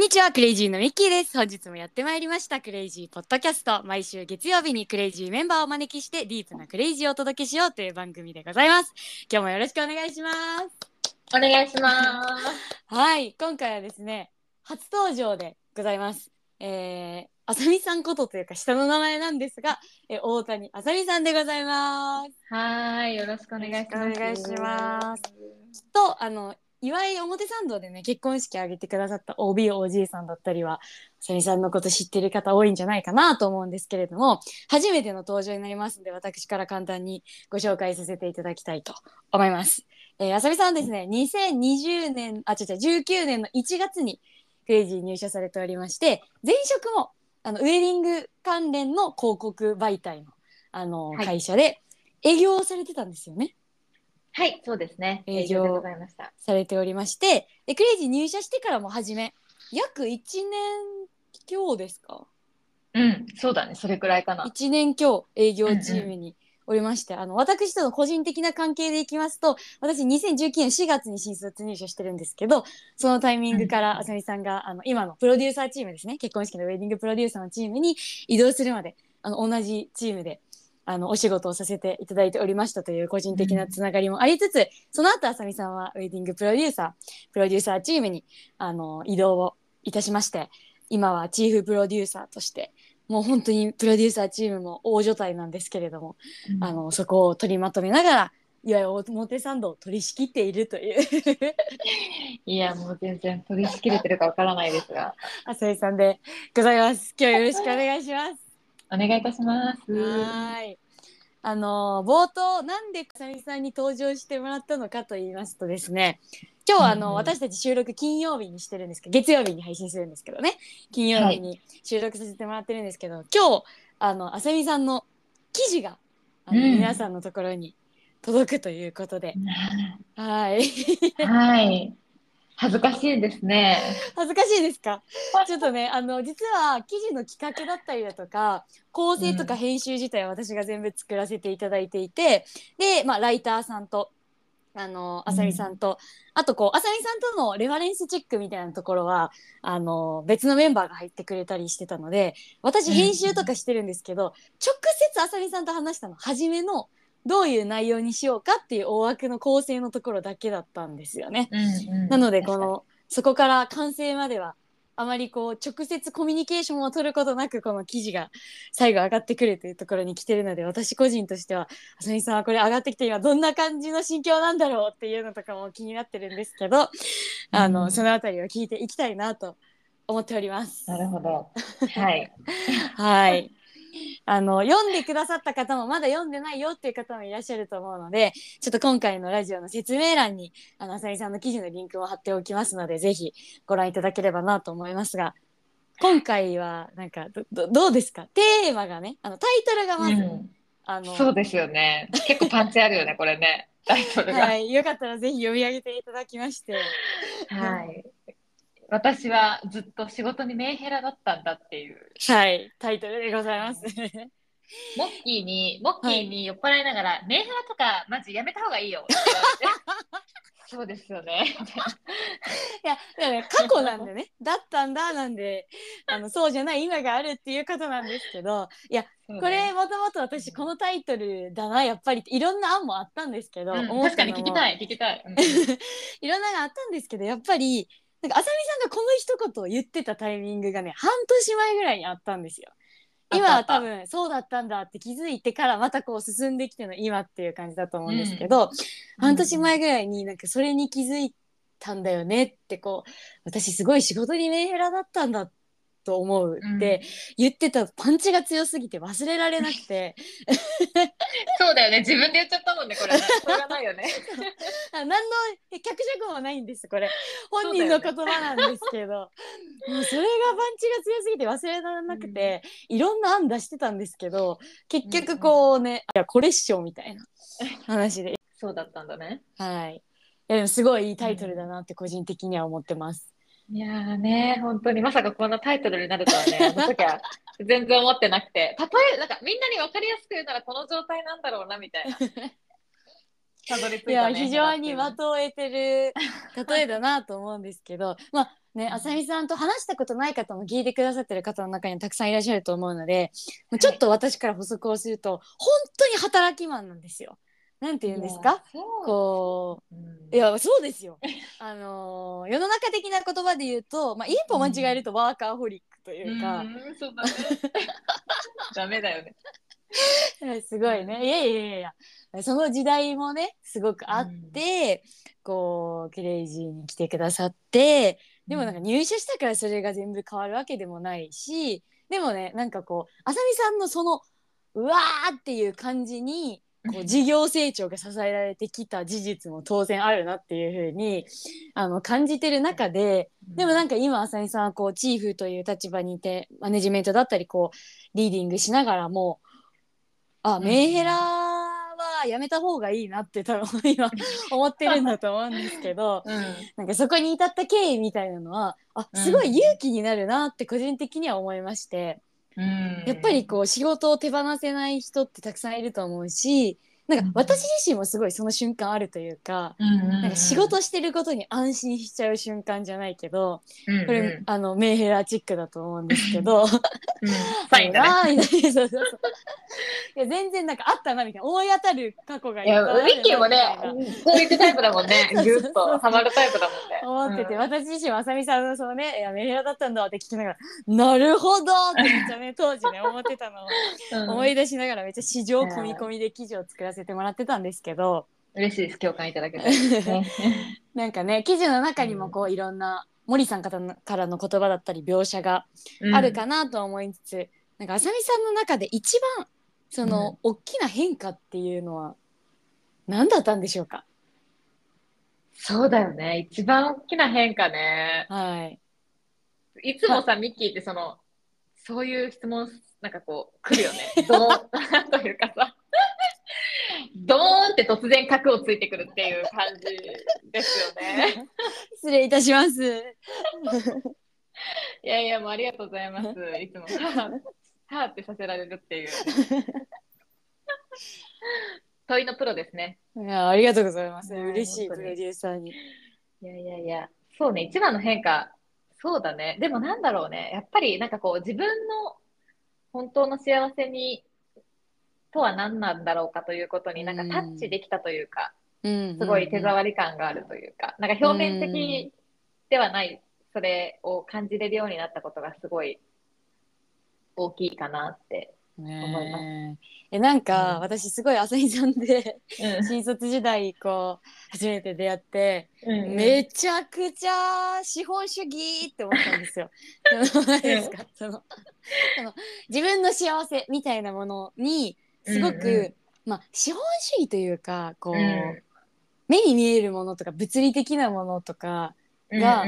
んにちはクレイジーのミッキーです。本日もやってまいりましたクレイジーポッドキャスト。毎週月曜日にクレイジーメンバーをお招きしてディープなクレイジーをお届けしようという番組でございます。今日もよろしくお願いします。お願いします。はい今回はですね初登場でございます。えー、あさみさんことというか下の名前なんですが、えー大谷あさみさんでございます。はい、よろしくお願いします。お願いします。とあの岩井表参道でね結婚式挙げてくださった OBOG さんだったりはあさみさんのこと知ってる方多いんじゃないかなと思うんですけれども初めての登場になりますので私から簡単にご紹介させていただきたいと思います。えー、あさみさんはですね2020年あ違う違う19年の1月にクレイジーに入社されておりまして前職もあのウェディング関連の広告媒体のあの、はい会社で営業をされてたんですよね。はい、そうですね。営業営業でございました。されておりましてでクレイジー入社してからも初め約1年強ですか？うん、そうだね、それくらいかな。1年強営業チームにおりまして、あの私との個人的な関係でいきますと私2019年4月に新卒入社してるんですけどそのタイミングからうんあさみさんがあの今のプロデューサーチームですね結婚式のウェディングプロデューサーのチームに移動するまであの同じチームであのお仕事をさせていただいておりましたという個人的なつながりもありつつ、その後あさみさんはウェディングプロデューサープロデューサーチームにあの移動をいたしまして今はチーフプロデューサーとしてもう本当にプロデューサーチームも大所帯なんですけれども、うんあのそこを取りまとめながらいわゆる表参道を取り仕切っているという いや、もう全然取り仕切れてるかわからないですが、あさみさんでございます。今日よろしくお願いします。お願いいたします。はーい。あの冒頭なんであさみさんに登場してもらったのかと言いますとですね今日はあの、うんうん。私たち収録金曜日にしてるんですけど月曜日に配信するんですけどね。金曜日に収録させてもらってるんですけど、今日あのあさみさんの記事があの、うん。皆さんのところに届くということで、はい。はい。恥ずかしいですね。恥ずかしいですか？ちょっとねあの実は記事の企画だったりだとか構成とか編集自体は私が全部作らせていただいていて、で、まあ、ライターさんとあのあさみさんと、あとこうあさみさんとのレファレンスチェックみたいなところはあの別のメンバーが入ってくれたりしてたので私編集とかしてるんですけど、直接あさみさんと話したの初めのどういう内容にしようかっていう大枠の構成のところだけだったんですよね。うんうんなのでこのそこから完成まではあまりこう直接コミュニケーションを取ることなくこの記事が最後上がってくるというところに来てるので私個人としてはあさみさんはこれ上がってきて今どんな感じの心境なんだろうっていうのとかも気になってるんですけどあの、うんそのあたりを聞いていきたいなと思っております。なるほど。はい。はい。あの読んでくださった方もまだ読んでないよっていう方もいらっしゃると思うのでちょっと今回のラジオの説明欄にあのあさみさんの記事のリンクを貼っておきますのでぜひご覧いただければなと思いますが今回はなんかどどどうですか？テーマがねあのタイトルがまず、うんあのそうですよね。結構パンチあるよね、これね。タイトルが。はい、よかったらぜひ読み上げていただきましてはい。私はずっと仕事にメンヘラだったんだっていう。はいタイトルでございます。モッキーに、モッキーに酔っ払いながら、メンヘラとかマジやめた方がいいよって言われて。そうですよね。いやでもね過去なんでねだったんだなんであのそうじゃない今があるっていうことなんですけどいやこれもともと私このタイトルだなやっぱりいろんな案もあったんですけど、うん確かに聞きたい、聞きたい。うん いろんなのがあったんですけどやっぱりなんかあさみさんがこの一言を言ってたタイミングがね半年前ぐらいにあったんですよ。今は多分そうだったんだって気づいてからまたこう進んできての今っていう感じだと思うんですけど、半年前ぐらいになんかそれに気づいたんだよねってこう私すごい仕事にメンヘラだったんだと思うって言ってたパンチが強すぎて忘れられなくて。そうだよね、自分で言っちゃったもんね、これ。ね。しょうがないよね。あ何の脚色もないんですこれ。本人の言葉なんですけど。もうそれがパンチが強すぎて忘れられなくて、いろんな案出してたんですけど結局こうね、いやこれっしょみたいな話で。そうだったんだね。はい。いやでもすごいいいタイトルだなって個人的には思ってます。いやーね、本当にまさかこんなタイトルになるとはね、あの時は全然思ってなくて、例え、なんかみんなに分かりやすく言うならこの状態なんだろうなみたいな。たどり着いたいやね非常に的を得てる例えだなと思うんですけど。まあね、あさみさんと話したことない方も聞いてくださってる方の中にはたくさんいらっしゃると思うので、もうちょっと私から補足をすると、本当に働きマンなんですよ。なんて言うんですか？こう、いや、そうですよ。あのー世の中的な言葉で言うと、まあ、一歩間違えるとワーカーホリックというか、うんそうだね。ダメだよね。すごいね。いやいやいやいや、その時代もね、すごくあって、こう、クレイジーに来てくださって、でもなんか入社したからそれが全部変わるわけでもないし、でもね、なんかこう、あさみさんのその、うわーっていう感じに、こう事業成長が支えられてきた事実も当然あるなっていうふうにあの感じてる中で、でもなんか今浅井さんはこうチーフという立場にいてマネジメントだったりこうリーディングしながらもあん。メンヘラはやめた方がいいなって多分今 思ってるんだと思うんですけどうん。なんかそこに至った経緯みたいなのはあすごい勇気になるなって個人的には思いまして、うんやっぱりこう仕事を手放せない人ってたくさんいると思うしなんか私自身もすごいその瞬間あるというか。なんか仕事してることに安心しちゃう瞬間じゃないけど、これ、うん。あのメンヘラチックだと思うんですけど、うん。いや全然なんかあったなみたいな思い当たる過去がいいや、ウィッキーもねみたいな、そういうタイプだもんね。そうぎゅっとハマるタイプだもんね。思ってて、うん。私自身はあさみさんのそのねいやメンヘラだったんだって聞きながらなるほどってめっちゃね当時ね思ってたのを うん。思い出しながらめっちゃ市場込み込みで記事を作らせてもらってたんですけど、嬉しいです。共感いただけて。ね なんかね記事の中にもこういろんな森さんからのからの言葉だったり描写があるかなと思いつつ、なんかあさみさんの中で一番その、大きな変化っていうのは何だったんでしょうか？そうだよね。一番大きな変化ね。はい。いつもさ、ミッキーってその、そういう質問、なんかこう、来るよね。どーん、というかさ、ドーンって突然角をついてくるっていう感じですよね。失礼いたします。いやいや、もうありがとうございます。いつも、はぁ、はぁってさせられるっていう。問いのプロですね。いやありがとうございます。はい嬉しいプロデューサーに。いやいやいや、そうね、一番の変化、そうだね。でもなんだろうね、やっぱりなんかこう、自分の本当の幸せに、とは何なんだろうかということになんかタッチできたというか、うん。すごい手触り感があるというか、なんか表面的ではない、それを感じれるようになったことがすごい大きいかなって。ね思いまえ。なんか、うん。私すごい浅井さんでうん。新卒時代こう初めて出会って、うんめちゃくちゃ資本主義って思ったんですよ。その何ですか？そのその自分の幸せみたいなものにすごく、うん。うまあ資本主義というかこう、うん。目に見えるものとか物理的なものとかうんがう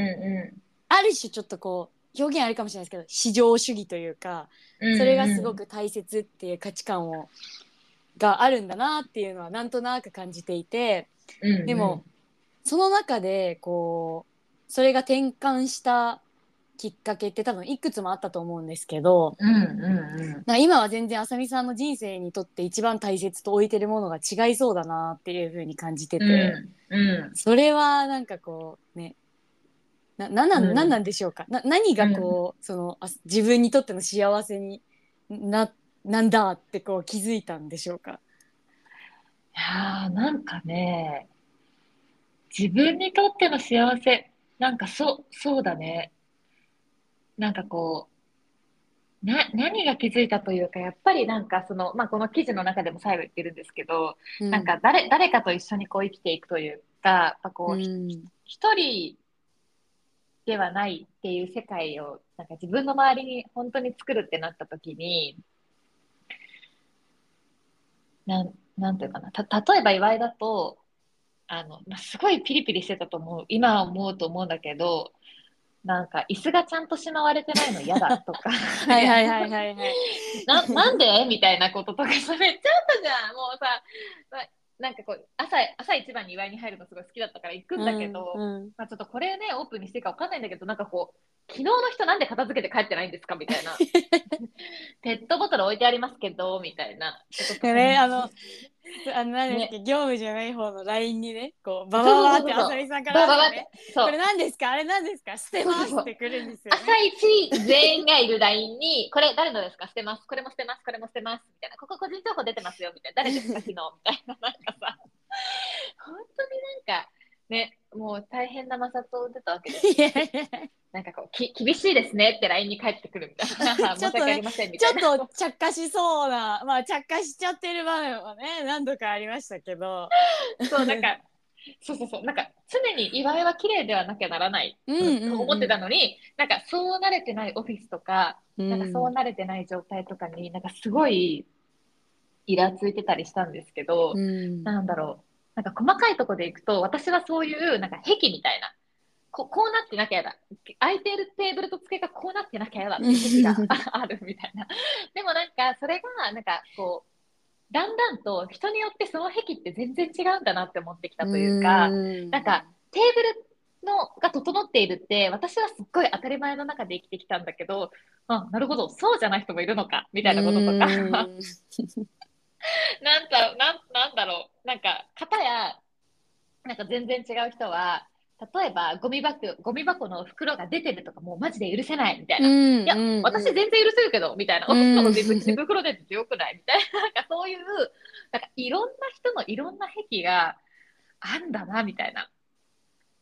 ある種ちょっとこう表現あるかもしれないですけど市場主義というかんうん。それがすごく大切っていう価値観をがあるんだなっていうのはなんとなく感じていてうんうん。でもその中でこうそれが転換したきっかけって多分いくつもあったと思うんですけどうんうんうん。なんか今は全然あさみさんの人生にとって一番大切と置いてるものが違いそうだなっていうふうに感じてて、うんうん。それはなんかこうねななんなん,、うん。なんなんでしょうか？な何がこう、そのあ自分にとっての幸せにななんだってこう気づいたんでしょうか？いやーなんかね、自分にとっての幸せ、なんかそ、そうだね。なんかこう、な、何が気づいたというか、やっぱりなんかその、まあ、この記事の中でも最後言ってるんですけど、なんか誰、誰かと一緒にこう生きていくというか、やっぱこう、一人ではないっていう世界を、なんか自分の周りに本当に作るってなった時に、なん、なんていうかな。た、例えば岩井だと、あの、まあ、すごいピリピリしてたと思う。今思うと思うんだけど、なんか椅子がちゃんとしまわれてないの嫌だとか。はいはいはいはいはい な、なんで？みたいなこととかさ、めっちゃあったじゃん。もうさ、ななんかこう、朝、朝一番に祝いに入るのすごい好きだったから行くんだけど、うんうんまあちょっとこれね、オープンにしていいかわかんないんだけど、なんかこう、昨日の人なんで片付けて帰ってないんですかみたいな。ペットボトル置いてありますけど、みたいなねあの あの何ですっけ、業務じゃない方の LINE にねこうババババってあさみさんからバババってこれ何ですか？あれ何ですか？捨てますってくるんですよね。朝一全員がいる LINE に、これ誰のですか？捨てます。これも捨てます。これも捨てます。みたいな。ここ個人情報出てますよ。みたいな。誰ですか？昨日みたいな。なんかさ、本当になんか、ね、もう大変な摩擦を打ってたわけです。いやいやなんかこう、き厳しいですねって LINE に返ってくるみたいな。ちょっとねちょ。っと着火しそうなまあ着火しちゃってる場面はね何度かありましたけど。そう、なんか、そうそうそう、なんか常に祝いは綺麗ではなきゃならないうんうんうんと思ってたのに、なんかそう慣れてないオフィスとか、ななんかそう慣れてない状態とかに、なんかすごいイラついてたりしたんですけど、うんなんだろう、なんか細かいとこでいくと、私はそういうなんか壁みたいな、ここうなってなきゃやだ、空いてるテーブルと机がこうなってなきゃやだってが あるみたいな。でもなんかそれが、なんかこう、だんだんと人によってその壁って全然違うんだなって思ってきたというか、ん。なんかテーブルのが整っているって私はすっごい当たり前の中で生きてきたんだけどあなるほどそうじゃない人もいるのかみたいなこととか。なんだなんなんだろうなんか片やなんか全然違う人は例えばゴミ箱ゴミ箱の袋が出てるとかもうマジで許せないみたいな。いや、私全然許せるけど、みたいな。うんオフィスの自袋出ててよくないみたいな。なんかそういう、なんかいろんな人のいろんな癖があんだな、みたいな。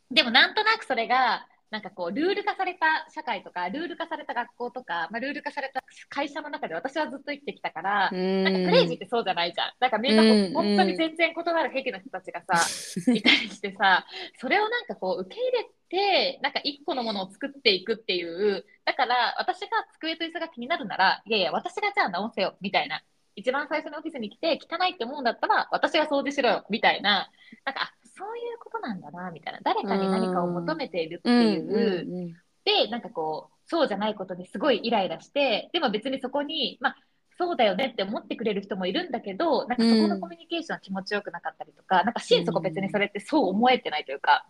でもなんとなくそれが、なんかこう、ルール化された社会とか、ルール化された学校とか、まあ、ルール化された会社の中で私はずっと生きてきたから、なんかクレイジーってそうじゃないじゃん。なんかみんな本当に全然異なる癖の人たちがさ、いたりしてさ、それをなんかこう受け入れて、なんか一個のものを作っていくっていう、だから私が机と椅子が気になるなら、いやいや、私がじゃあ直せよ、みたいな。一番最初のオフィスに来て汚いって思うんだったら、私が掃除しろよ、みたいな。なんか、あそういうことなんだな、みたいな。誰かに何かを求めているっていう。で、なんかこう、そうじゃないことにすごいイライラして、でも別にそこに、まあ、そうだよねって思ってくれる人もいるんだけど、なんかそこのコミュニケーションは気持ちよくなかったりとか、なんか心底別にそれってそう思えてないというか、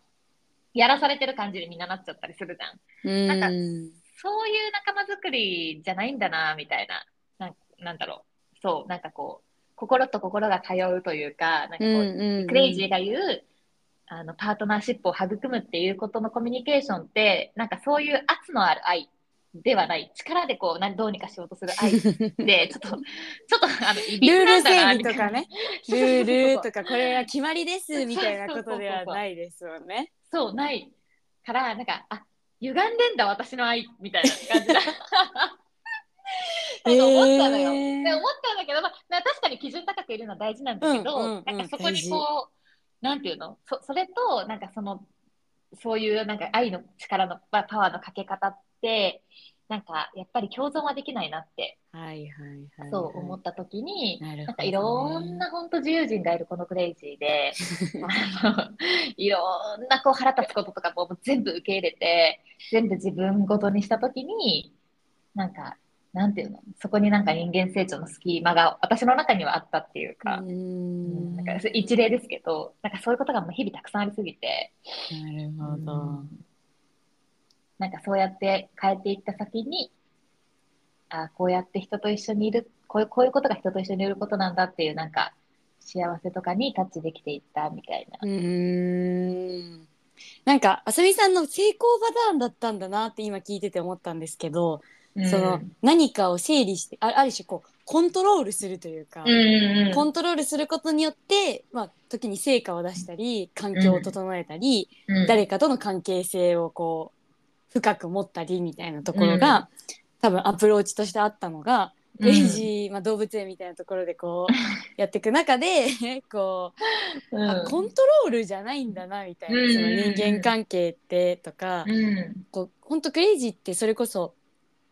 やらされてる感じにみんななっちゃったりするじゃん。なんかそういう仲間作りじゃないんだな、みたいな。なんなんだろう。そう、なんかこう、心と心が通うというか、なんかこう、クレイジーが言う、あの、パートナーシップを育むっていうことのコミュニケーションって、なんかそういう圧のある愛ではない、力でこう、などうにかしようとする愛で、ちょっと、ちょっと、あの、ルール整備とかね。ルールとか。かこれが決まりですみたいなことではないですよね。そう、ないから、なんか、あ、歪んでんだ、私の愛、みたいな感じだ。思ったのよ。へーで思ったんだけど、まあ、まあ確かに基準高くいるのは大事なんだけど、うんうんうんなんかそこにこう、なんていうの？そそれと、なんかその、そういうなんか愛の力のまあパワーのかけ方って、なんかやっぱり共存はできないなって、はいはいはい。そう思った時に、なるほどねなんかいろんな本当自由人がいるこのクレイジーで、あのいろんなこう腹立つこととかも全部受け入れて、全部自分ごとにしたときに、なんか、なんていうの、そこになんか人間成長の隙間が私の中にはあったっていうか、ううんんなんか一例ですけど、なんかそういうことがもう日々たくさんありすぎて、なるほど。うんなんかそうやって変えていった先に、あこうやって人と一緒にいる、こういうこういうことが人と一緒にいることなんだっていう、なんか幸せとかにタッチできていったみたいな。うーん。なんかあさみさんの成功パターンだったんだなって今聞いてて思ったんですけど、その何かを整理してあある種こうコントロールするというか、コントロールすることによって、まあ、時に成果を出したり環境を整えたり、うん。誰かとの関係性をこう深く持ったりみたいなところが、多分アプローチとしてあったのが、うん。レイジー、まあ、動物園みたいなところでこう やっていく中で こう、うん。あコントロールじゃないんだなみたいな、うんその人間関係ってとか、うん。こう本当クレイジーってそれこそ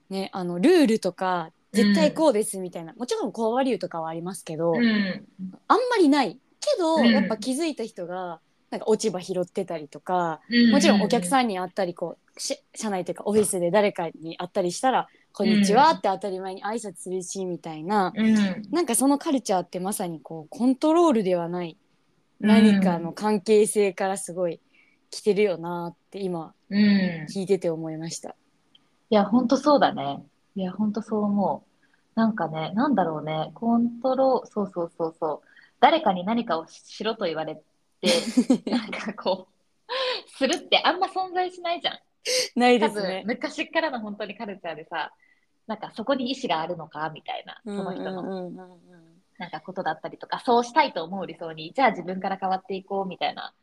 ねあのルールとか絶対こうですみたいな、もちろんコアバリューとかはありますけど、うん。あんまりない。けど、うん。やっぱ気づいた人がなんか落ち葉拾ってたりとか、もちろんお客さんに会ったりこうし社内というかオフィスで誰かに会ったりしたら「こんにちは」って当たり前に挨拶するしみたいな、うん。なんかそのカルチャーってまさにこうコントロールではない何かの関係性からすごい来てるよなって今うん。聞いてて思いました。いや、ほんとそうだね。いや、ほんとそう思う。なんかね、なんだろうね、コントロール、そうそうそうそう。誰かに何かをしろと言われて、なんかこう、するってあんま存在しないじゃん。ないですね。昔からの本当にカルチャーでさ、なんかそこに意思があるのかみたいな、その人のなんかことだったりとか、そうしたいと思う理想に、じゃあ自分から変わっていこうみたいな。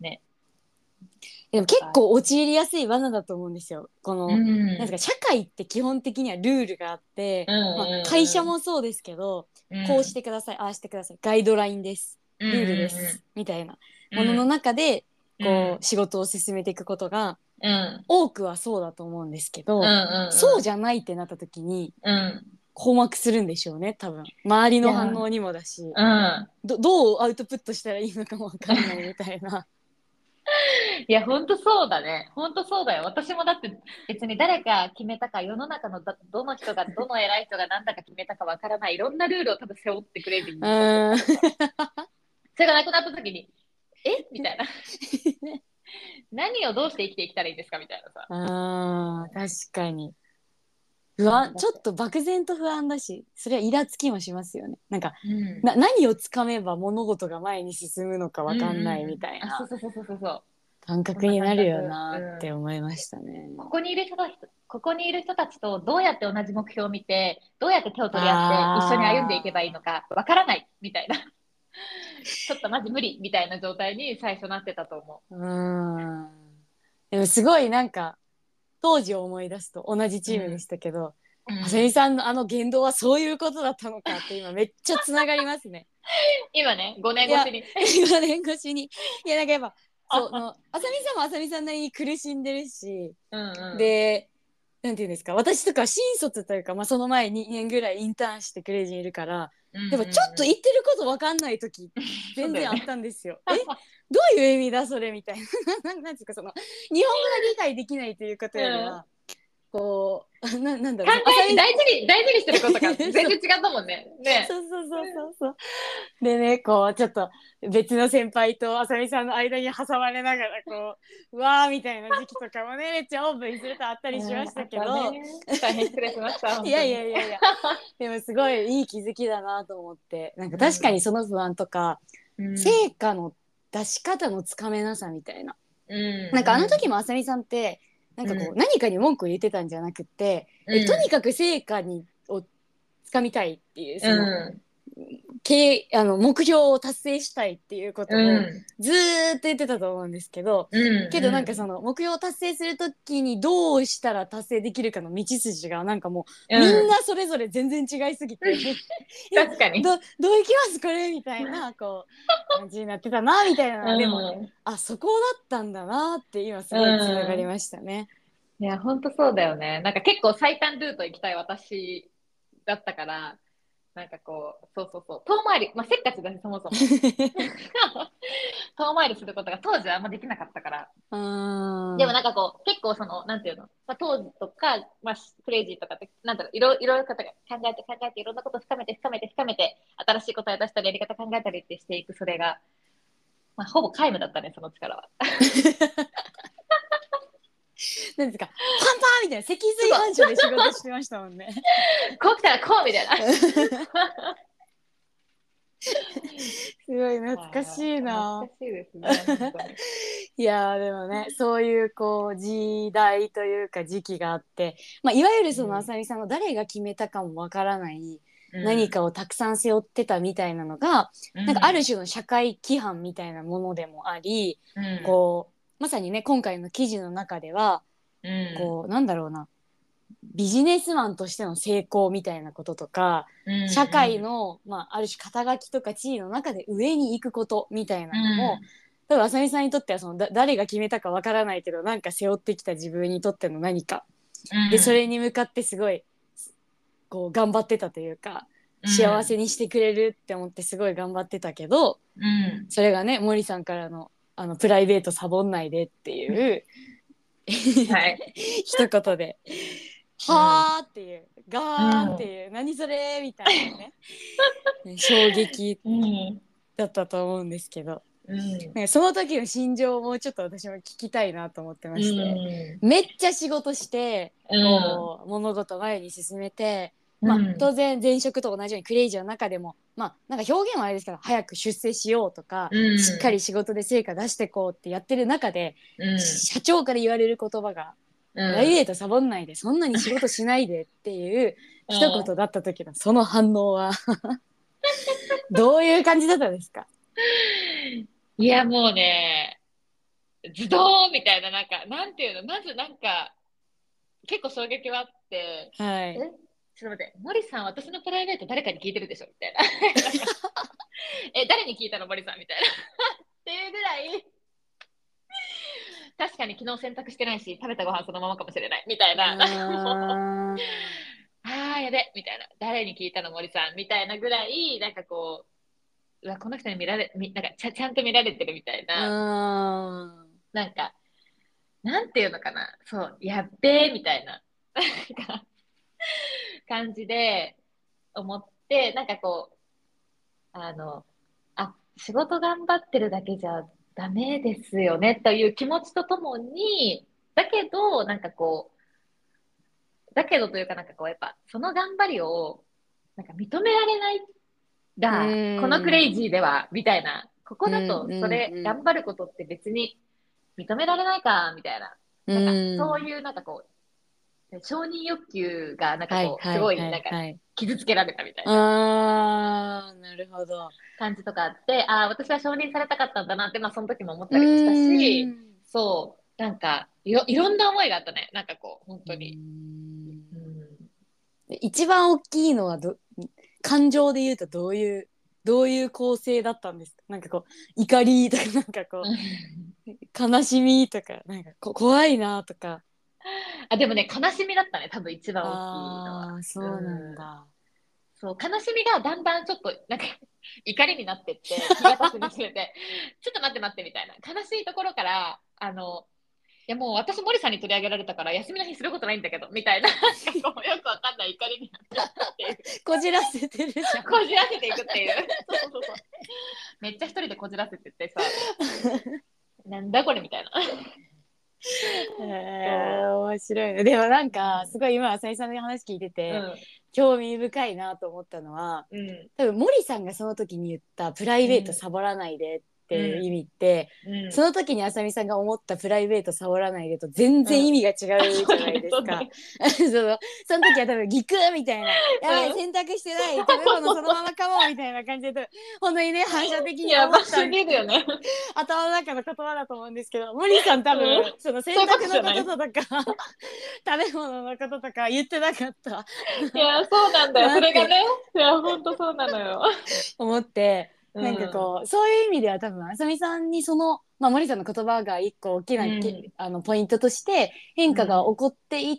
ね。でも結構陥りやすい罠だと思うんですよ。この、ん。なんですか社会って基本的にはルールがあって、うんうんうん。まあ、会社もそうですけど、こうしてくださいああしてくださいガイドラインですルールです、みたいな。ものの中でこう、仕事を進めていくことがうん、うん多くはそうだと思うんですけど、うんうんうん、そうじゃないってなった時にうん、困惑するんでしょうね多分。周りの反応にもだし。うん。どどうアウトプットしたらいいのかもわかんないみたいな。いや、本当そうだね。本当そうだよ。私もだって別に誰が決めたか、世の中のどどの人が、どの偉い人が何だか決めたかわからない、いろんなルールを多分背負ってくれる。それがなくなった時に、え？みたいな。何をどうして生きていきたらいいんですかみたいなさ。あー確かに不安ちょっと漠然と不安だしそれはイラつきもしますよねなんかうんな何をつかめば物事が前に進むのかわかんないみたいなうそうそうそうそう。感覚になるよなって思いましたね。ここにいる人たちと、ここにいる人たちとどうやって同じ目標を見て、どうやって手を取り合って一緒に歩んでいけばいいのかわからないみたいな。ちょっとマジ無理みたいな状態に最初なってたと思うーんでもすごいなんか当時を思い出すと同じチームでしたけど、う。あさみさんのあの言動はそういうことだったのかって今めっちゃつながりますね。今ね、5年越しに。4年越しに。いやなんかやっぱ そうあのあさみさんもあさみさんなりに苦しんでるし、うんうん、でなんていうんですか私とか新卒というか、まあ、その前2年ぐらいインターンしてクレイジーにいるから、でもちょっと言ってること分かんない時 全然あったんですよ。えどういう意味だそれみたいな。なんなんですかその日本語が理解できないということよりは、こう ななんだろう。考えて大事に、大事にしてることが 全然違ったもんね。ね。そうそうそうそうそう。でねこうちょっと別の先輩とあさみさんの間に挟まれながらこううわーみたいな時期とかもね めっちゃオープンにするとあったりしましたけど、大変失礼しました。いやいやいいやいやでもすごいいい気づきだなと思って。なんか確かにその不安とか、や成果の出し方のつかめなさみたいな、うん。なんかあの時もあさみさんってなんかこう、うん。何かに文句を言ってたんじゃなくって、えとにかく成果にをつかみたいっていうその、う経あの目標を達成したいっていうことをん。うんずーっと言ってたと思うんですけど、うん。けどなんかその目標を達成するときにどうしたら達成できるかの道筋がなんかもう、うん、みんなそれぞれ全然違いすぎて 確かに。どどういきますこれみたいなこう感じになってたなみたいな、でもうんあそこだったんだなって今すごいつながりましたね。いや、ほんとそうだよね。なんか結構最短ルート行きたい私だったから、なんかこう、そうそうそう、遠回り、まあ、せっかちだし、そもそも。遠回りすることが当時はあんまできなかったから。うんでもなんかこう、結構その、なんていうの、まあ、当時とか、まあ、クレイジーとかって、なんだろう、いろいろ考えて考えて、いろんなこと深めて深めて深めて、新しい答え出したり、やり方考えたりってしていく、それが、まあ、ほぼ皆無だったね、その力は。なんですかパンパンみたいな脊髄反射で仕事してましたもんね。こう来たらこうみたいな。すごい懐かしいな。懐かしいです やーでもねそういうこう時代というか時期があって、まあ、いわゆるそのうんあさみさんが誰が決めたかもわからないうん何かをたくさん背負ってたみたいなのが、なんかある種の社会規範みたいなものでもあり、うんこうまさにね今回の記事の中では、うん。こうなんだろうな。ビジネスマンとしての成功みたいなこととか、うん社会の、まあ、ある種肩書きとか地位の中で上に行くことみたいなのも、多分あさみさんにとってはそのだ誰が決めたかわからないけどなんか背負ってきた自分にとっての何か、うん。でそれに向かってすごいこう頑張ってたというか幸せにしてくれるって思ってすごい頑張ってたけどうん。それがね森さんからのあのプライベートサボんないでっていうはい。一言で「はあ」っていう「ガーン」っていう「何それ」みたいなね。ね 衝撃うん。だったと思うんですけど。うん。その時の心情をもうちょっと私も聞きたいなと思ってまして。うめっちゃ仕事して、う物事前に進めてまあうん。当然前職と同じようにクレイジーの中でもまあなんか表現はあれですけど早く出世しようとか、うん。しっかり仕事で成果出してこうってやってる中で、うん。社長から言われる言葉が「プライベートサボんないでそんなに仕事しないで」っていううん。一言だった時のその反応は どういう感じだったんですか？いや、もうね、ズドーンみたいな、なんか、なんていうの、まずなんか、結構衝撃はあって、はい。え？ちょっと待って、森さん、私のプライベート誰かに聞いてるでしょ？みたいな。え、誰に聞いたの、森さん？みたいな。っていうぐらい、確かに昨日洗濯してないし、食べたご飯そのままかもしれない。みたいな。あー。あーやべ。みたいな。誰に聞いたの森さん？みたいなぐらいなんかこううわこの人に見られみなんかちゃちゃんと見られてるみたいな、あなんかなんていうのかな。そうやっべえみたいな。なんか感じで思ってなんかこうあのあ仕事頑張ってるだけじゃダメですよねという気持ちとともにだけどなんかこうだけどというかなんかこうやっぱその頑張りをなんか認められないがうん。このクレイジーではみたいな。ここだとそれうん頑張ることって別に認められないかみたいな。ーなんかそうういうなんかこう承認欲求がなんかはいこうはいすごいはないんかはい。傷つけられたみたいな。あーなるほど。感じとかあってああ私は承認されたかったんだなってまあその時も思ったりもしたしうん。そうなんかいろいろんな思いがあったね。なんかこう本当に。一番大きいのはど感情で言うとどういうどういう構成だったんですか？なんかこう怒りとかなんかこう 悲しみとかなんかこ怖いなとかあでもね悲しみだったね多分一番大きいのは。そうなんだ、そう悲しみがだんだんちょっとなんか怒りになってって気が経つにつれて。ちょっと待って待ってみたいな。悲しいところからあのいやもう私森さんに取り上げられたから休みの日することないんだけどみたいな。よくわかんない怒りになってっていう。こじらせてるじゃん。こじらせていくっていう。そうそうそうそう。めっちゃ一人でこじらせてってさ。なんだこれみたいな へー面白いね。でもなんかすごい今浅井さんの話聞いてて、興味深いなと思ったのはうん。うん多分森さんがその時に言った「プライベートサボらないで」っていう意味って、うん。その時にあさみさんが思ったプライベートサボらないでと全然意味が違うじゃないですか。そのその時は多分ギクッみたいな「やばい洗濯してない。食べ物そのままかも」みたいな感じで本当にね反射的にや思ったばすぎるよね。頭の中の言葉だと思うんですけど森さん多分、うん。その洗濯のこととか 食べ物のこととか言ってなかった。いや、そうなんだよ。それがね。いや、ほんとそうなのよ。思って。なんかこう、そういう意味では多分あさみさんにその、まあ、森さんの言葉が一個大きな、うん。あのポイントとして変化が起こっていっ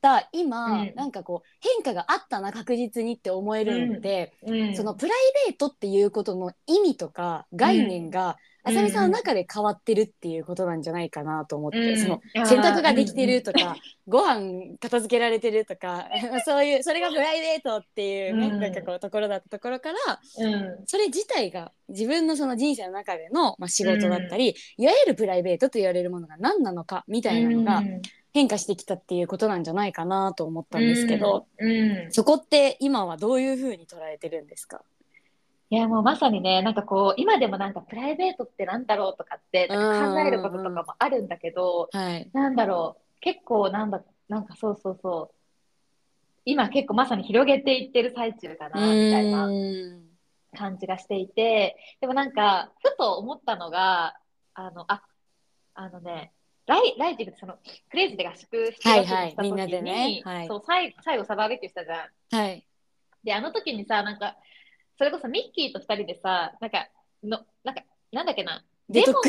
た今、うん。なんかこう変化があったな確実にって思えるのって、うん、そのプライベートっていうことの意味とか概念が、うん。あさみさんの中で変わってるっていうことなんじゃないかなと思って、うん。その洗濯ができてるとか、ご飯片付けられてるとかそういうそれがプライベートっていうね、うん。なんかこうところだったところからうん、それ自体が自分のその人生の中での、まあ、仕事だったり、いわゆるプライベートと言われるものが何なのかみたいなのが変化してきたっていうことなんじゃないかなと思ったんですけど、うん、うん。そこって今はどういうふうに捉えてるんですか？いや、もうまさにね、なんかこう、今でもなんかプライベートってなんだろうとかって、なんか考えることとかもあるんだけど、はい。なんだろう、結構なんだ、なんかそうそうそう、今結構まさに広げていってる最中かな、みたいなうん。感じがしていて、でもなんか、ふと思ったのが、あの、あ、あのね、ライライジングってその、クレイジーで合宿してはいはいみんなでねはいそう最最後サバーベキューしたじゃん。はい。で、あの時にさ、なんか、それこそミッキーと二人でさ、なんか、の、なんか、なんだっけな、デモンか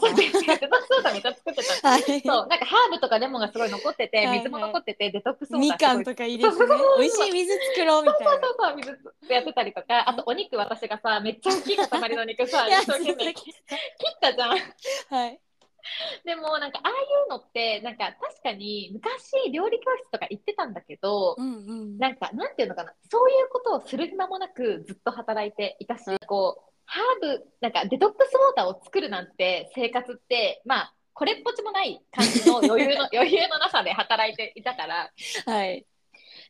そう、デトックスそうだ、めっちゃ作ってた。はい。そう、なんかハーブとかレモンがすごい残ってて、水も残ってて、デトックスウォーみターすごいかんとか入れてねそうそうそう。美味しい水作ろうみたいな。そうそうそう、水やってたりとか、あとお肉私がさ、めっちゃ大きい塊の肉さ、いや一生懸命切ったじゃん。はい。でもなんかああいうのって、なんか確かに昔料理教室とか行ってたんだけど、うんうん。なんかなんていうのかな、そういうことをする暇もなくずっと働いていたし、こう、ハーブ、なんかデトックスウォーターを作るなんて生活って、まあ、これっぽっちもない感じの 余裕の余裕のなさで働いていたから、はい。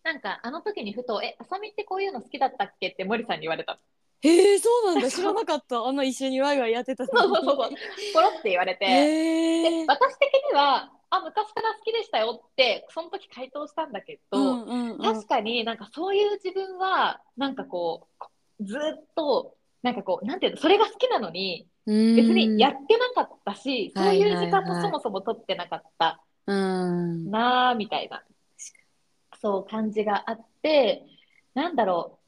なんかあの時にふと「えあさみってこういうの好きだったっけ?」って森さんに言われたへえそうなんだ。知らなかった。あの一緒にワイワイやってたそうそうそうそう。ポロって言われて、へでえ私的には「あ昔から好きでしたよ」ってその時回答したんだけど、うんうんうん。確かになんかそういう自分はなんかこうずっとなんかこうなんていうのそれが好きなのに別にやってなかったし、うんそういう時間もそもそも取ってなかったうん。なーみたいなそう感じがあってなんだろう。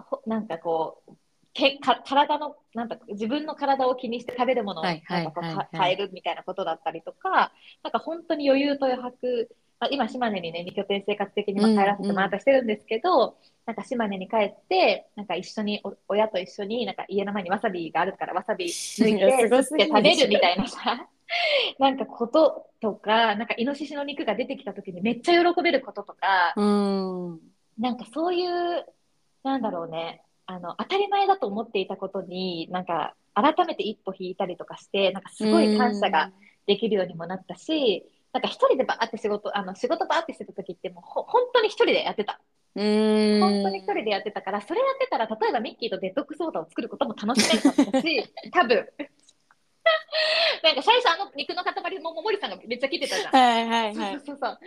ほなんかこうけか体のなんだ自分の体を気にして食べるものを変えるみたいなことだったりとかなんか本当に余裕と余白まあ今島根にね2拠点生活的にまあ帰らせてもらったりしてるんですけど、なんか島根に帰ってなんか一緒にお親と一緒になんか家の前にわさびがあるからわさび抜いてごすて食べるみたいなさ なんかこととかなんかイノシシの肉が出てきた時にめっちゃ喜べることとか、うん。なんかそういうなんだろうねあの当たり前だと思っていたことになんか改めて一歩引いたりとかしてなんかすごい感謝ができるようにもなったし、なんか一人でバーって仕事あの仕事バーってしてた時ってもうほ本当に一人でやってたうん本当に一人でやってたからそれやってたら例えばミッキーとデトックスウォーターを作ることも楽しめなかったし 多分 なんか最初あの肉の塊も森さんがめっちゃ切ってたじゃん。はいはいはいそうそうそう。なんか、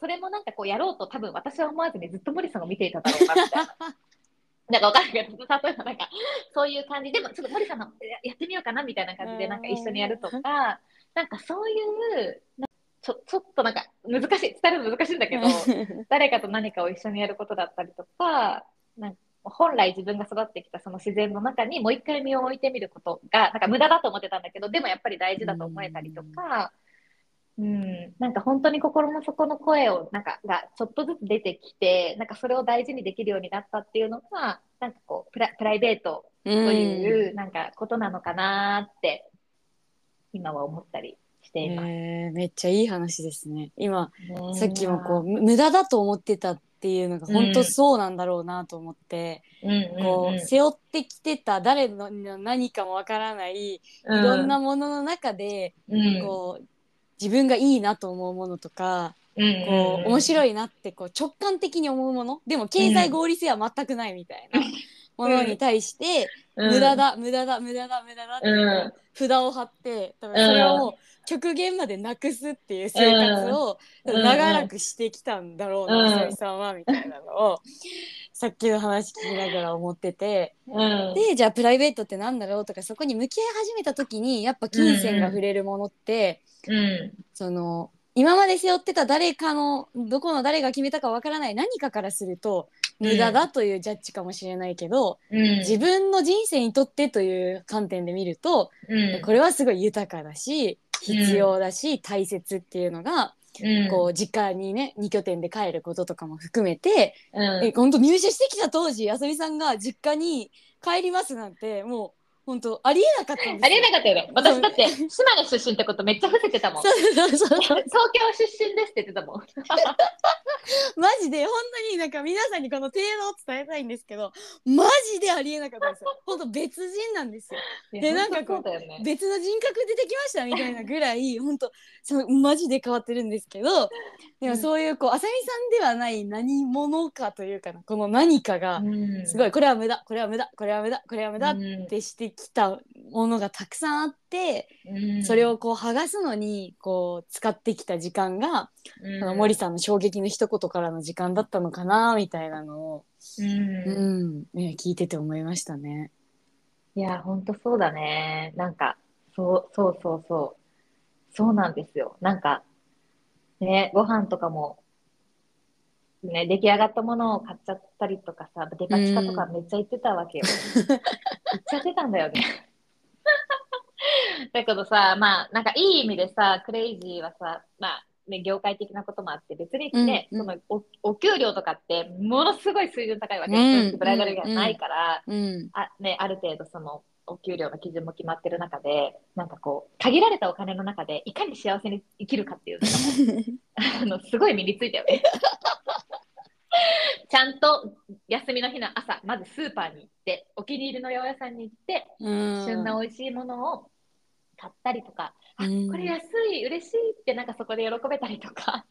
それもなんかこうやろうと多分私は思わずにずっと森さんを見ていただろうなみたいな。なんかわかんないけど、例えばなんか、そういう感じ。でも、ちょっと森さんのややってみようかなみたいな感じで、なんか一緒にやるとか、なんかそういう、なちょちょっとなんか難しい、伝えるの難しいんだけど、誰かと何かを一緒にやることだったりとか、なんか本来自分が育ってきたその自然の中にもう一回身を置いてみることが、なんか無駄だと思ってたんだけど、でもやっぱり大事だと思えたりとか、うん、なんか本当に心の底の声をなんかがちょっとずつ出てきて、なんかそれを大事にできるようになったっていうのが、なんかこうプラプライベートとというなんかことなのかなって今は思ったりしています。えーめっちゃいい話ですね。今ねさっきもこう無駄だと思ってたっていうのが本当そうなんだろうなと思って、うん。こう背負ってきてた誰の何かもわからないいろんなものの中で、うん。こう自分がいいなと思うものとか、うんこう面い白いなってこう直感的に思うもの？でも経済合理性は全くないみたいなものに対して、無駄だ無駄だ無駄だ無駄だって札を貼って多分それをもう極限までなくすっていう生活をうん。長らくしてきたんだろうな、うん。さんはみたいなのをさっきの話聞きながら思ってて。うん。でじゃあプライベートってなんだろうとかそこに向き合い始めた時にやっぱ金銭が触れるものって、うん。その今まで背負ってた誰かのどこの誰が決めたかわからない何かからすると無駄だというジャッジかもしれないけど、うん。自分の人生にとってという観点で見ると、うん。これはすごい豊かだし必要だし、大切っていうのが、うん。こう実家にね2拠点で帰ることとかも含めて、うん。え本当入社してきた当時あさみさんが実家に帰りますなんてもう本当ありえなかったんですよ。ありえなかったよね。私だって島根出身ってことめっちゃ伏せてたもん。そうそうそう 東京出身ですって言ってたもん。マジで本当になんか皆さんにこの程度を伝えたいんですけどマジでありえなかったんですよ。本当別人なんですよ。でなんかこうね。別の人格出てきましたみたいなぐらい 本当そのマジで変わってるんですけどでもそういうこうあさみさんではない何者かというかなこの何かがうんすごいこれは無駄これは無駄これは無駄これは無駄っうんてしてきたものがたくさんあってうんそれをこう剥がすのにこう使ってきた時間がうんその森さんの衝撃の一言からの時間だったのかなみたいなのを、うんうんね、聞いてて思いましたね。いや、ほんとそうだね。なんか、そう、そうそうそう。そうなんですよ。なんか、ね、ご飯とかも、ね、出来上がったものを買っちゃったりとかさ、デパ地下とかめっちゃ行ってたわけよ。行っちゃってたんだよね。だけどさ、まあ、なんかいい意味でさ、クレイジーはさ、まあ、ね、業界的なこともあって、別にね、うんうんそのおお給料とかって、ものすごい水準高いわけ。うんブライダルがないから、うん、あね、ある程度そのお給料の基準も決まってる中で、なんかこう、限られたお金の中でいかに幸せに生きるかっていうのが あのすごい身についたよね。ちゃんと休みの日の朝、まずスーパーに行って、お気に入りの八百屋さんに行って、うん旬な美味しいものを買ったりとか、あうんこれ安い、嬉しいってなんかそこで喜べたりとか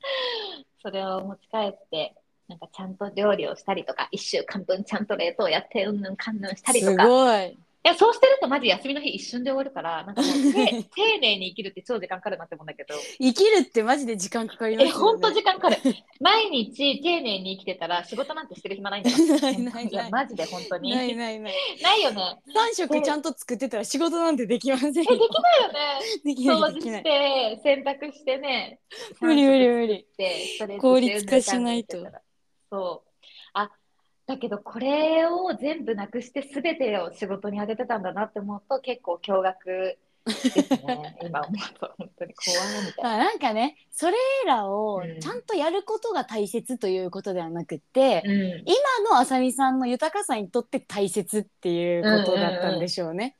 それを持ち帰って、なんかちゃんと料理をしたりとか、1週間分ちゃんと冷凍やって、うんぬんかんぬんしたりとすか。いごい。や、そうしてるとマジ休みの日一瞬で終わるから、なんかもうて丁寧に生きるって超時間かかるなって思うんだけど、生きるってマジで時間かかりますえ、よね。ほんと時間かかる。毎日丁寧に生きてたら仕事なんてしてる暇ないんだから。ないないないいや、マジで本当に。ないないない。ないよね。三食ちゃんと作ってたら仕事なんてできませんよ。え、できないよね。できな掃除しいできない。て、洗濯してね。無理無理無理。で、ストレッチして効率化しないとそう。あ、だけどこれを全部なくして全てを仕事に当ててたんだなって思うと結構驚愕ですね。今思うと本当に怖いみたいな。まあなんかねそれらをうんちゃんとやることが大切ということではなくって、うん。今のあさみさんの豊かさにとって大切っていうことだったんでしょうね。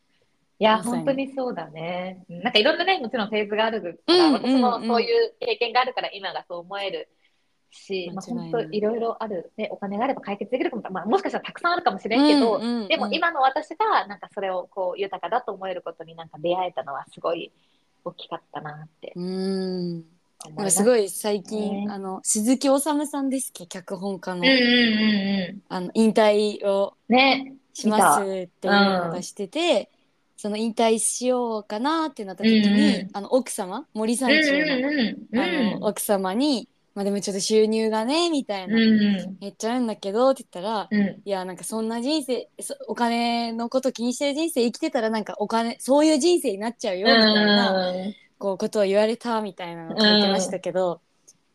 いや、まさに本当にそうだね。うんなんかいろんなね、もちろんフェーズがあるから、うん私もうんうんそういう経験があるから今がそう思えるし、まあ、本当いろいろある、ね、お金があれば解決できるかも、まあ、もしかしたらたくさんあるかもしれんけど、うんうんうんでも今の私がなんかそれをこう豊かだと思えることになんか出会えたのはすごい大きかったなってうんなんます。かすごい最近、ねあの鈴木おさむさんですっけ？脚本家の,、うんうんうんあの引退をうん。ね。しますっていうのうんがしてて、その引退しようかなってなった時に、うんうんあの奥様森三うん中の,、うんうん。あの奥様に、まあ、でもちょっと収入がねみたいな、うんうんめっちゃあるんだけどって言ったら、うん。いやなんかそんな人生そお金のこと気にしてる人生生きてたらなんかお金そういう人生になっちゃうよみたいな、うんこうことを言われたみたいなのを書いてましたけど、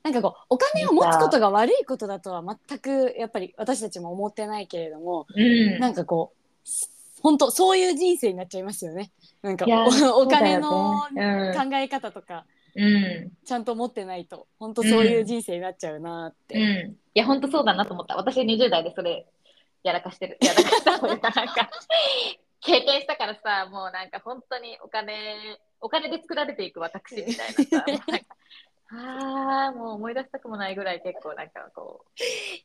なんかこうお金を持つことが悪いことだとは全くやっぱり私たちも思ってないけれども、うん。なんかこう本当そういう人生になっちゃいますよね。なんかいやおお金の考え方とかうん。ちゃんと持ってないと本当そういう人生になっちゃうなって。うん。いや、本当そうだなと思った。私20代でそれやらかしてる。やらかしたというか、なんか、経験したからさ、もうなんか本当にお金、お金で作られていく私みたいなさ、ああ、もう思い出したくもないぐらい結構なんかこ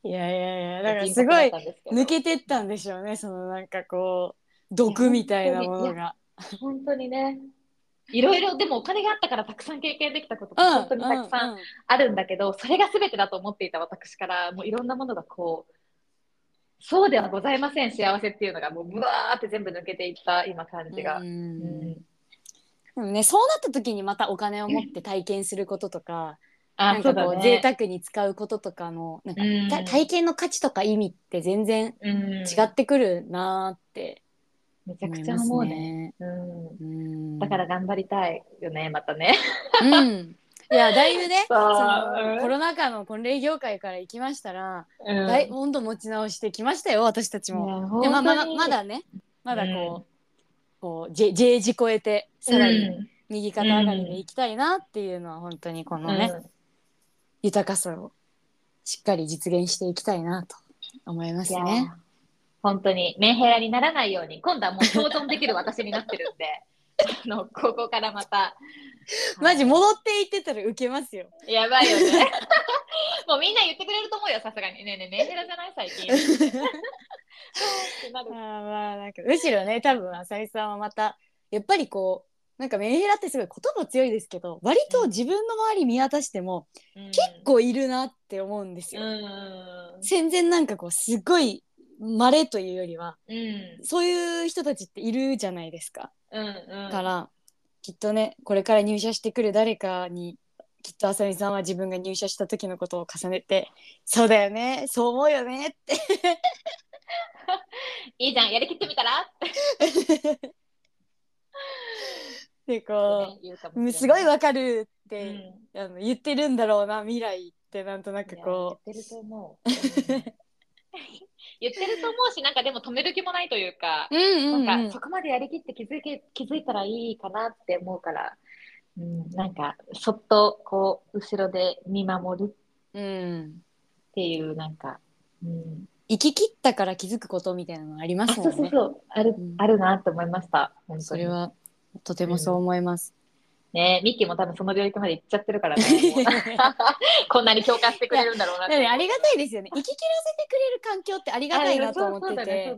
う、いやいやいやだからすごい抜けてったんでしょうねそのなんかこう毒みたいなものが。本当にね、いろいろ、でもお金があったからたくさん経験できたことうんが本当にたくさんあるんだけど、それが全てだと思っていた私から、もういろんなものがこう、そうではございません、幸せっていうのが、もう、ぶわーって全部抜けていった、今、感じが。ううん。ん。でもねそうなった時にまたお金を持って体験することとか、なあ、んそうだね。かこう贅沢に使うこととかのなんか、体験の価値とか意味って全然うん、違ってくるなーってめちゃくちゃ思うね。ね。うん。うんだから頑張りたいよね、またね。うんいやだいぶね そのうんコロナ禍の婚礼業界から行きましたら、うんだいほんと持ち直してきましたよ私たちも。でまあままだねまだこう、うんこう J, J 字超えてさらにうん右肩上がりでいきたいなっていうのは本当にこのね、うん豊かさをしっかり実現していきたいなと思いますね。本当にメンヘラにならないように今度はもう共存できる私になってるんで あのここからまたマジも戻っていってたら受けますよ。やばいよね。もうみんな言ってくれると思うよさすがに。ねえねえメンヘラじゃない最近。あまあなんかむしろね多分浅井さんはまたやっぱりこうなんかメンヘラってすごい言葉強いですけど割と自分の周り見渡しても結構いるなって思うんですよ。うん。全然なんかこうすごい稀というよりはうん。そういう人たちっているじゃないですか。うんうん。からきっとねこれから入社してくる誰かにきっとあさみさんは自分が入社した時のことを重ねて「そうだよねそう思うよね」って。いいじゃんやりきってみたら？でこうすごいわかるって、うん。あの言ってるんだろうな未来ってなんとなくこ言ってると思う。うん 言ってると思うし、なんかでも止める気もないというか、う、うんうんうん。なんかそこまでやりきって気づけ気づいたらいいかなって思うから、うん、なんかそっとこう後ろで見守る。っうん、ていうなんか、うん、生き切ったから気づくことみたいなのありますもね。うんそうそう。ある、うん。あるなって思いました。本当に。それはとてもそう思います。ねミッキーも多分その領域まで行っちゃってるからね。こんなに共感してくれるんだろうなって。ねありがたいですよね。生き切らせてくれる環境ってありがたいなと思ってて。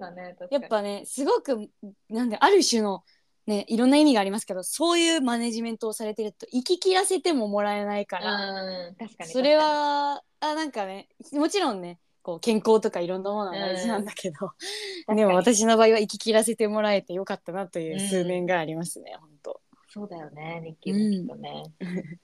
やっぱねすごくなんである種のねいろんな意味がありますけどそういうマネジメントをされてると生き切らせてももらえないから、うん確かにそれはあなんかねもちろんねこう健康とかいろんなものは大事なんだけど、に。でも私の場合は生き切らせてもらえてよかったなという数年がありますね、そうだよねニッキーもきっとね、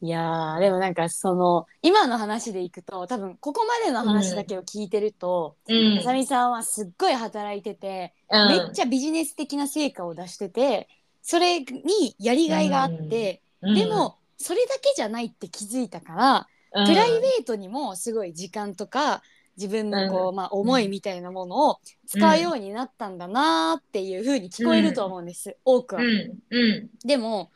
いやーでもなんかその今の話でいくと多分ここまでの話だけを聞いてると、うん。あさみさんはすっごい働いてて、うん。めっちゃビジネス的な成果を出しててそれにやりがいがあって、うん。でもそれだけじゃないって気づいたから、うん。プライベートにもすごい時間とか自分のこう、うん。まあ、思いみたいなものを使うようになったんだなーっていう風に聞こえると思うんです、多くは。うんうん。でも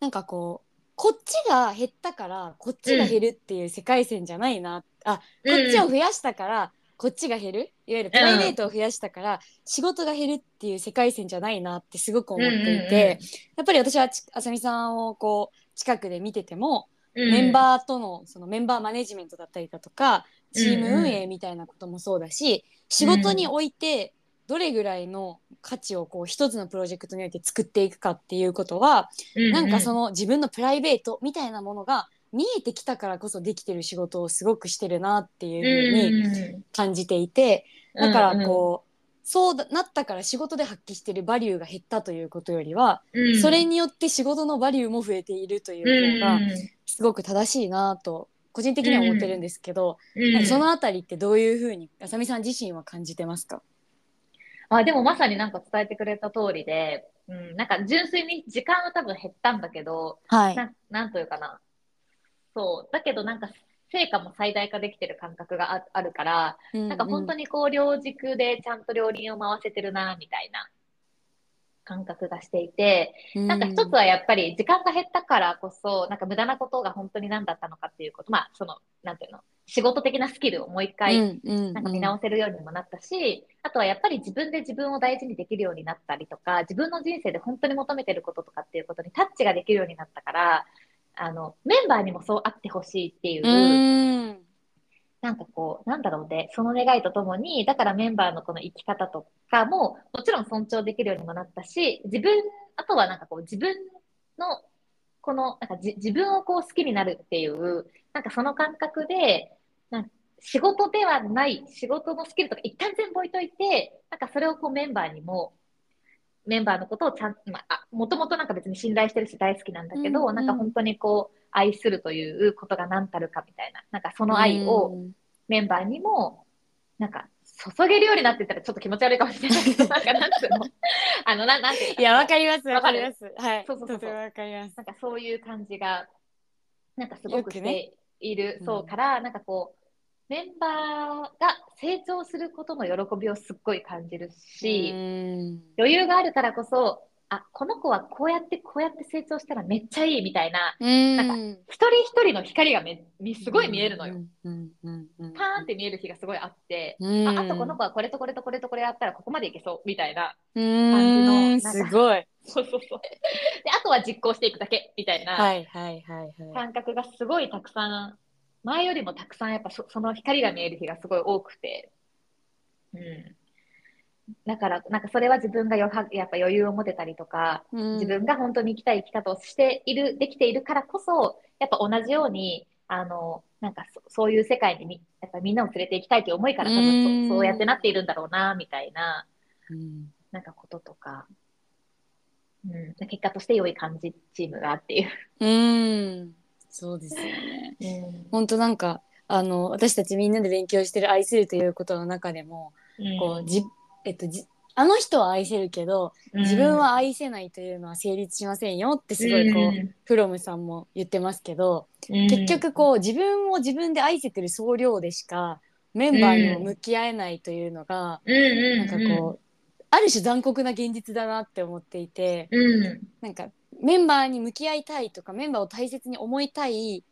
なんかこうこっちが減ったからこっちが減るっていう世界線じゃないな、あこっちを増やしたからこっちが減る。いわゆるプライベートを増やしたから仕事が減るっていう世界線じゃないなってすごく思っていて、やっぱり私はちあさみさんをこう近くで見てても、メンーバーとのそのメンバーマネジメントだったりだとかチーム運営みたいなこともそうだし、仕事においてどれぐらいの価値をこう一つのプロジェクトにおいて作っていくかっていうことは、なんかそのの自分のプライベートみたいなものが見えてきたからこそできてる仕事をすごくしてるなっていうふうに感じていて、だからこう、そうだなったから仕事で発揮してるバリューが減ったということよりは、うん、それによって仕事のバリューも増えているという方がうん。すごく正しいなと個人的には思ってるんですけど、うん。そのあたりってどういうふうにあさみさん自身は感じてますか？あ、でもまさになんか伝えてくれた通りで、うん、なんか純粋に時間は多分減ったんだけど、はい。ななんというかな。そう。だけどなんか成果も最大化できてる感覚がああるから、なんか本当に、にこう両軸でちゃんと両輪を回せてるな、みたいな感覚がしていて、なんか一つはやっぱり時間が減ったからこそ、なんか無駄なことが本当に何だったのかっていうこと、まあその、なんていうの、仕事的なスキルをもう一回なんか見直せるようにもなったし、あとはやっぱり自分で自分を大事にできるようになったりとか、自分の人生で本当に求めてることとかっていうことにタッチができるようになったから、あの、メンバーにもそうあってほしいっていう、うんなんかこう、なんだろうね、その願いとともに、だからメンバーのこの生き方とかも、もちろん尊重できるようにもなったし、自分、あとはなんかこう、自分の、この、なんかじ自分をこう好きになるっていう、なんかその感覚で、なんか仕事ではない、仕事のスキルとか一旦全部置いといて、なんかそれをこうメンバーにも、メンバーのことをちゃん、まあ、もともとなんか別に信頼してるし大好きなんだけど、うんうん。なんか本当にこう、愛するということが何たるかみたいな、なんかその愛を、メンバーにも、なんか、注げるようになってたらちょっと気持ち悪いかもしれないけど、なんか、なんつうの？あの、ななんていうか。いやわかりますわわかります。はい。そうそうそう。わかります。なんかそういう感じが、なんかすごくしている、うんそうから、なんかこう、メンバーが成長することの喜びをすっごい感じるし、うん。余裕があるからこそ、あ、この子はこうやってこうやって成長したらめっちゃいいみたいな、うん一人一人の光がめみすごい見えるのよ。パーンって見える日がすごいあって、うんああとこの子はこれとこれとこれとこれやったらここまでいけそうみたいな。うん感じのすごいそうそうそう。で、あとは実行していくだけみたいなはいはいはいはい感覚がすごいたくさん、前よりもたくさんやっぱそその光が見える日がすごい多くて。うん。だから、なんかそれは自分がよはやっぱ余裕を持てたりとか、自分が本当に生きたい生き方をしている、できているからこそ、やっぱ同じように、あの、なんかそそういう世界にみやっぱみんなを連れて行きたいという思いから多分うんそそうやってなっているんだろうな、みたいな、うん。なんかこととか、うん、結果として良い感じ、チームがっていう。うん。そうですよね。うん。本当なんかあの私たちみんなで勉強してる愛するということの中でもこうじえっとじあの人は愛せるけど自分は愛せないというのは成立しませんよってすごいこう、フロムさんも言ってますけど、結局こう自分を自分で愛せてる総量でしかメンバーにも向き合えないというのが、うん、うん、なんかこうある種残酷な現実だなって思っていてうん、なんかメンバーに向き合いたいとかメンバーを大切に思いたい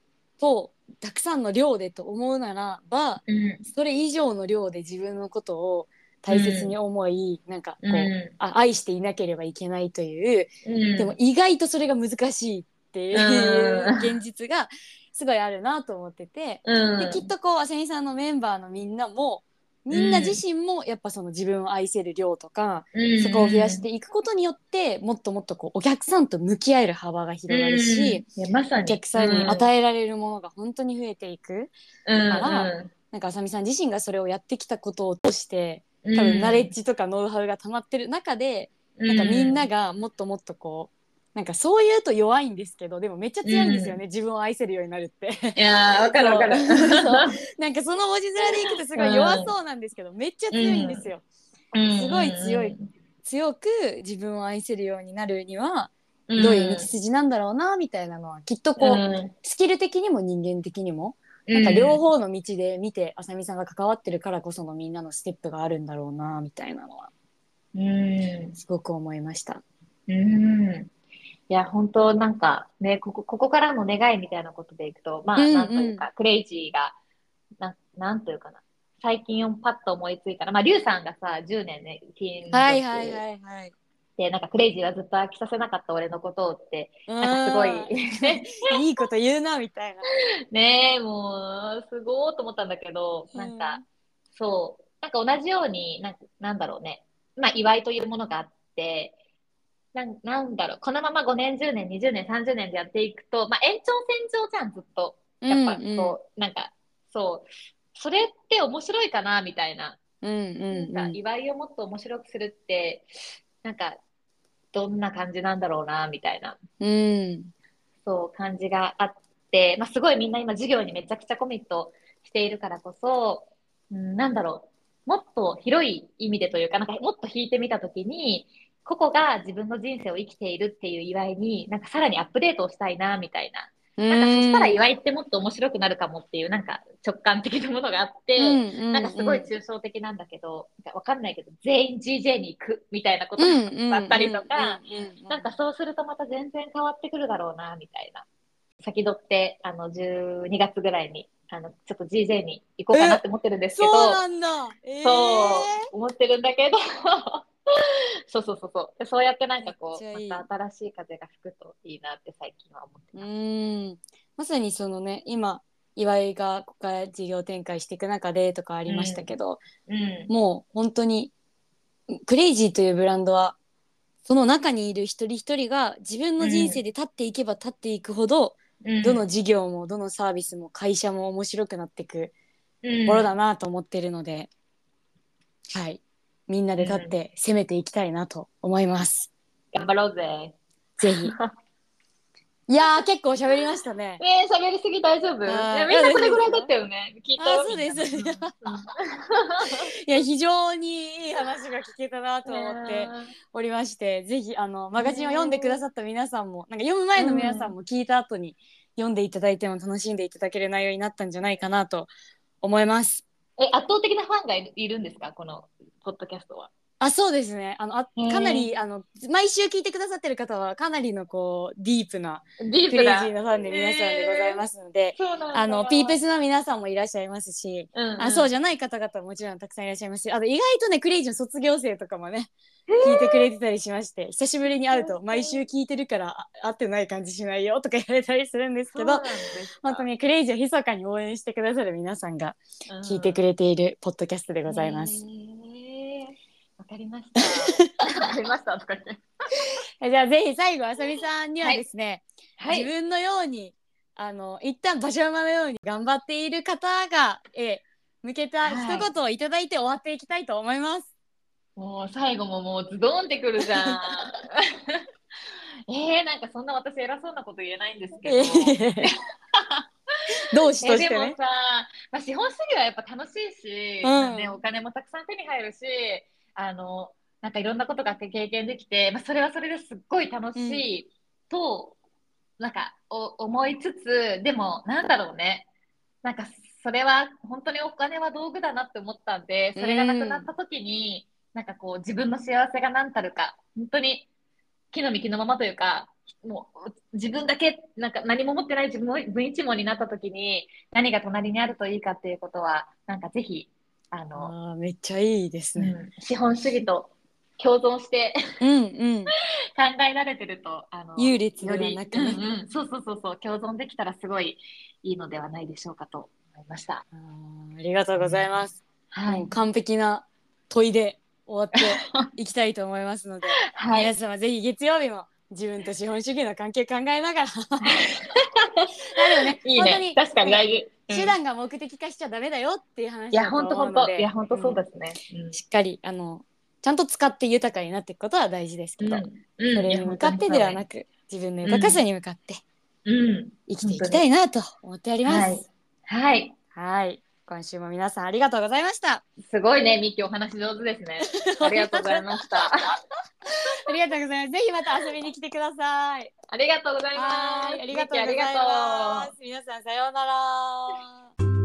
とたくさんの量でと思うならばうん、それ以上の量で自分のことを大切に思い、なんかこう、うん。あ愛していなければいけないといううん、でも意外とそれが難しいっていううん。現実がすごいあるなと思ってて、うん、できっとこうあせみさんのメンバーのみんなもみんな自身もやっぱその自分を愛せる量とか、うん。そこを増やしていくことによってもっともっとこうお客さんと向き合える幅が広がるし、まお客さんに与えられるものが本当に増えていく、うんからなんかあさみさん自身がそれをやってきたことを通してうん多分ナレッジとかノウハウが溜まってる中で、なんかみんながもっともっとこうなんかそう言うと弱いんですけどでもめっちゃ強いんですよね、自分を愛せるようになるって。いやーわかるわかる。なんかその文字面でいくとすごい弱そうなんですけど、めっちゃ強いんですよ。すごい強い。強く自分を愛せるようになるにはうん。どういう道筋なんだろうなみたいなのはきっとこう、うん。スキル的にも人間的にもなんか両方の道で見てあさみさんが関わってるからこそのみんなのステップがあるんだろうなみたいなのはうんすごく思いました。うんいや、本当なんかね、ここ、ここからの願いみたいなことでいくと、まあ、うんうんなんというか、クレイジーが、な、なんというかな。最近パッと思いついたら、まあ、リュウさんがさ、10年ね、金属はいはいはいはい。で、なんかクレイジーはずっと飽きさせなかった俺のことをって、なんかすごい、いいこと言うなみたいな。ねえ、もう、すごーと思ったんだけど、なんか、そう、なんか同じように、なんなんだろうね、まあ、祝いというものがあって、なんなんだろう、このまま5年、10年、20年、30年でやっていくと、まあ、延長線上じゃん、ずっと。やっぱ、うんうん。そう、なんか、そう、それって面白いかな、みたいな。うんうんうん。祝いをもっと面白くするって、なんか、どんな感じなんだろうな、みたいな。うんそう感じがあって、まあ、すごいみんな今授業にめちゃくちゃコミットしているからこそ、うん、なんだろう、もっと広い意味でというか、なんかもっと引いてみたときに、個々が自分の人生を生きているっていう祝いに、なんかさらにアップデートをしたいな、みたいな。なんかそしたら祝いってもっと面白くなるかもっていう、なんか直感的なものがあって、なんかすごい抽象的なんだけど、わかんないけど、全員 GJ に行くみたいなことがあったりとか、なんかそうするとまた全然変わってくるだろうな、みたいな。先取って、あの、12月ぐらいに、あの、ちょっと GJ に行こうかなって思ってるんですけど、そうなんだ。えーそう、思ってるんだけど、そうそうそうそう。でそうやってなんかこう、いいまた新しい風が吹くといいなって最近は思ってうます。んまさにそのね今岩井がここから事業展開していく中でとかありましたけど、うん。もう本当にクレイジーというブランドはその中にいる一人一人が自分の人生で立っていけば立っていくほど、うんどの事業もどのサービスも会社も面白くなっていくうんものだなと思ってるので、はいみんなで立って攻めていきたいなと思います。頑張ろうぜ。ぜひ。いやー結構喋りましたね。ねえ、喋りすぎ大丈夫？いやみんなこれぐらいだったよね。聞いたそうですいや非常にいい話が聞けたなと思ってねおりまして、ぜひあのマガジンを読んでくださった皆さんも、なんか読む前の皆さんも聞いた後に読んでいただいても楽しんでいただける内容になったんじゃないかなと思います。え、圧倒的なファンがいるんですか？このポッドキャストは。あそうですね。あのあかなりあの毎週聞いてくださってる方はかなりのこうディープなディークレイジーなファンで皆さんでございますので。あのピープスの皆さんもいらっしゃいますし、うんうん、あそうじゃない方々ももちろんたくさんいらっしゃいますしあと意外とねクレイジーの卒業生とかもね聞いてくれてたりしまして久しぶりに会うと毎週聞いてるからあ会ってない感じしないよとか言われたりするんですけど本当にクレイジーを密かに応援してくださる皆さんがうん。聞いてくれているポッドキャストでございます。へーわかりました。わかりましたとか言って。えじゃあぜひ最後あさみさんにはですね、はい自分のようにあの一旦馬車馬のように頑張っている方が、え向けた一言をいただいて終わっていきたいと思います。もう最後ももうズドンってくるじゃん。えー、なんかそんな私偉そうなこと言えないんですけど。同志としてね。もさ、まあ、資本主義はやっぱ楽しいし、うんね、お金もたくさん手に入るしあのなんかいろんなことが経験できて、まあ、それはそれですっごい楽しいと、なんかお思いつつでもなんだろうね。なんかそれは本当にお金は道具だなって思ったんでそれがなくなった時に、なんかこう自分の幸せが何たるか本当に木の幹のままというかもう自分だけなんか何も持ってない自分一門になった時に何が隣にあるといいかっていうことはなんかぜひあの、めっちゃいいですね。うん資本主義と共存してうんうん。考えられてるとあの優劣ではより、なくね。うんうん、そうそうそうそう共存できたらすごいいいのではないでしょうかと思いました。ありがとうございます。はい。完璧な問いで終わっていきたいと思いますので、はい。皆様ぜひ月曜日も自分と資本主義の関係考えながら あでもね いい本当に。ね確かに大事。うん手段が目的化しちゃダメだよっていう話いや、本当本当。いや、本当そううんですね。しっかりあのちゃんと使って豊かになっていくことは大事ですけうん。ど、うん。それに向かってではなく自分の豊かさに向かってうん。生きていきたいなと思っております。はいはい。はい。今週も皆さんありがとうございました。すごいね、ミッキーお話上手ですね。ありがとうございました。ありがとうございます。ぜひまた遊びに来てください。ありがとうございます。はい。ありがとうございミッキーありがとうます。皆さんさようなら。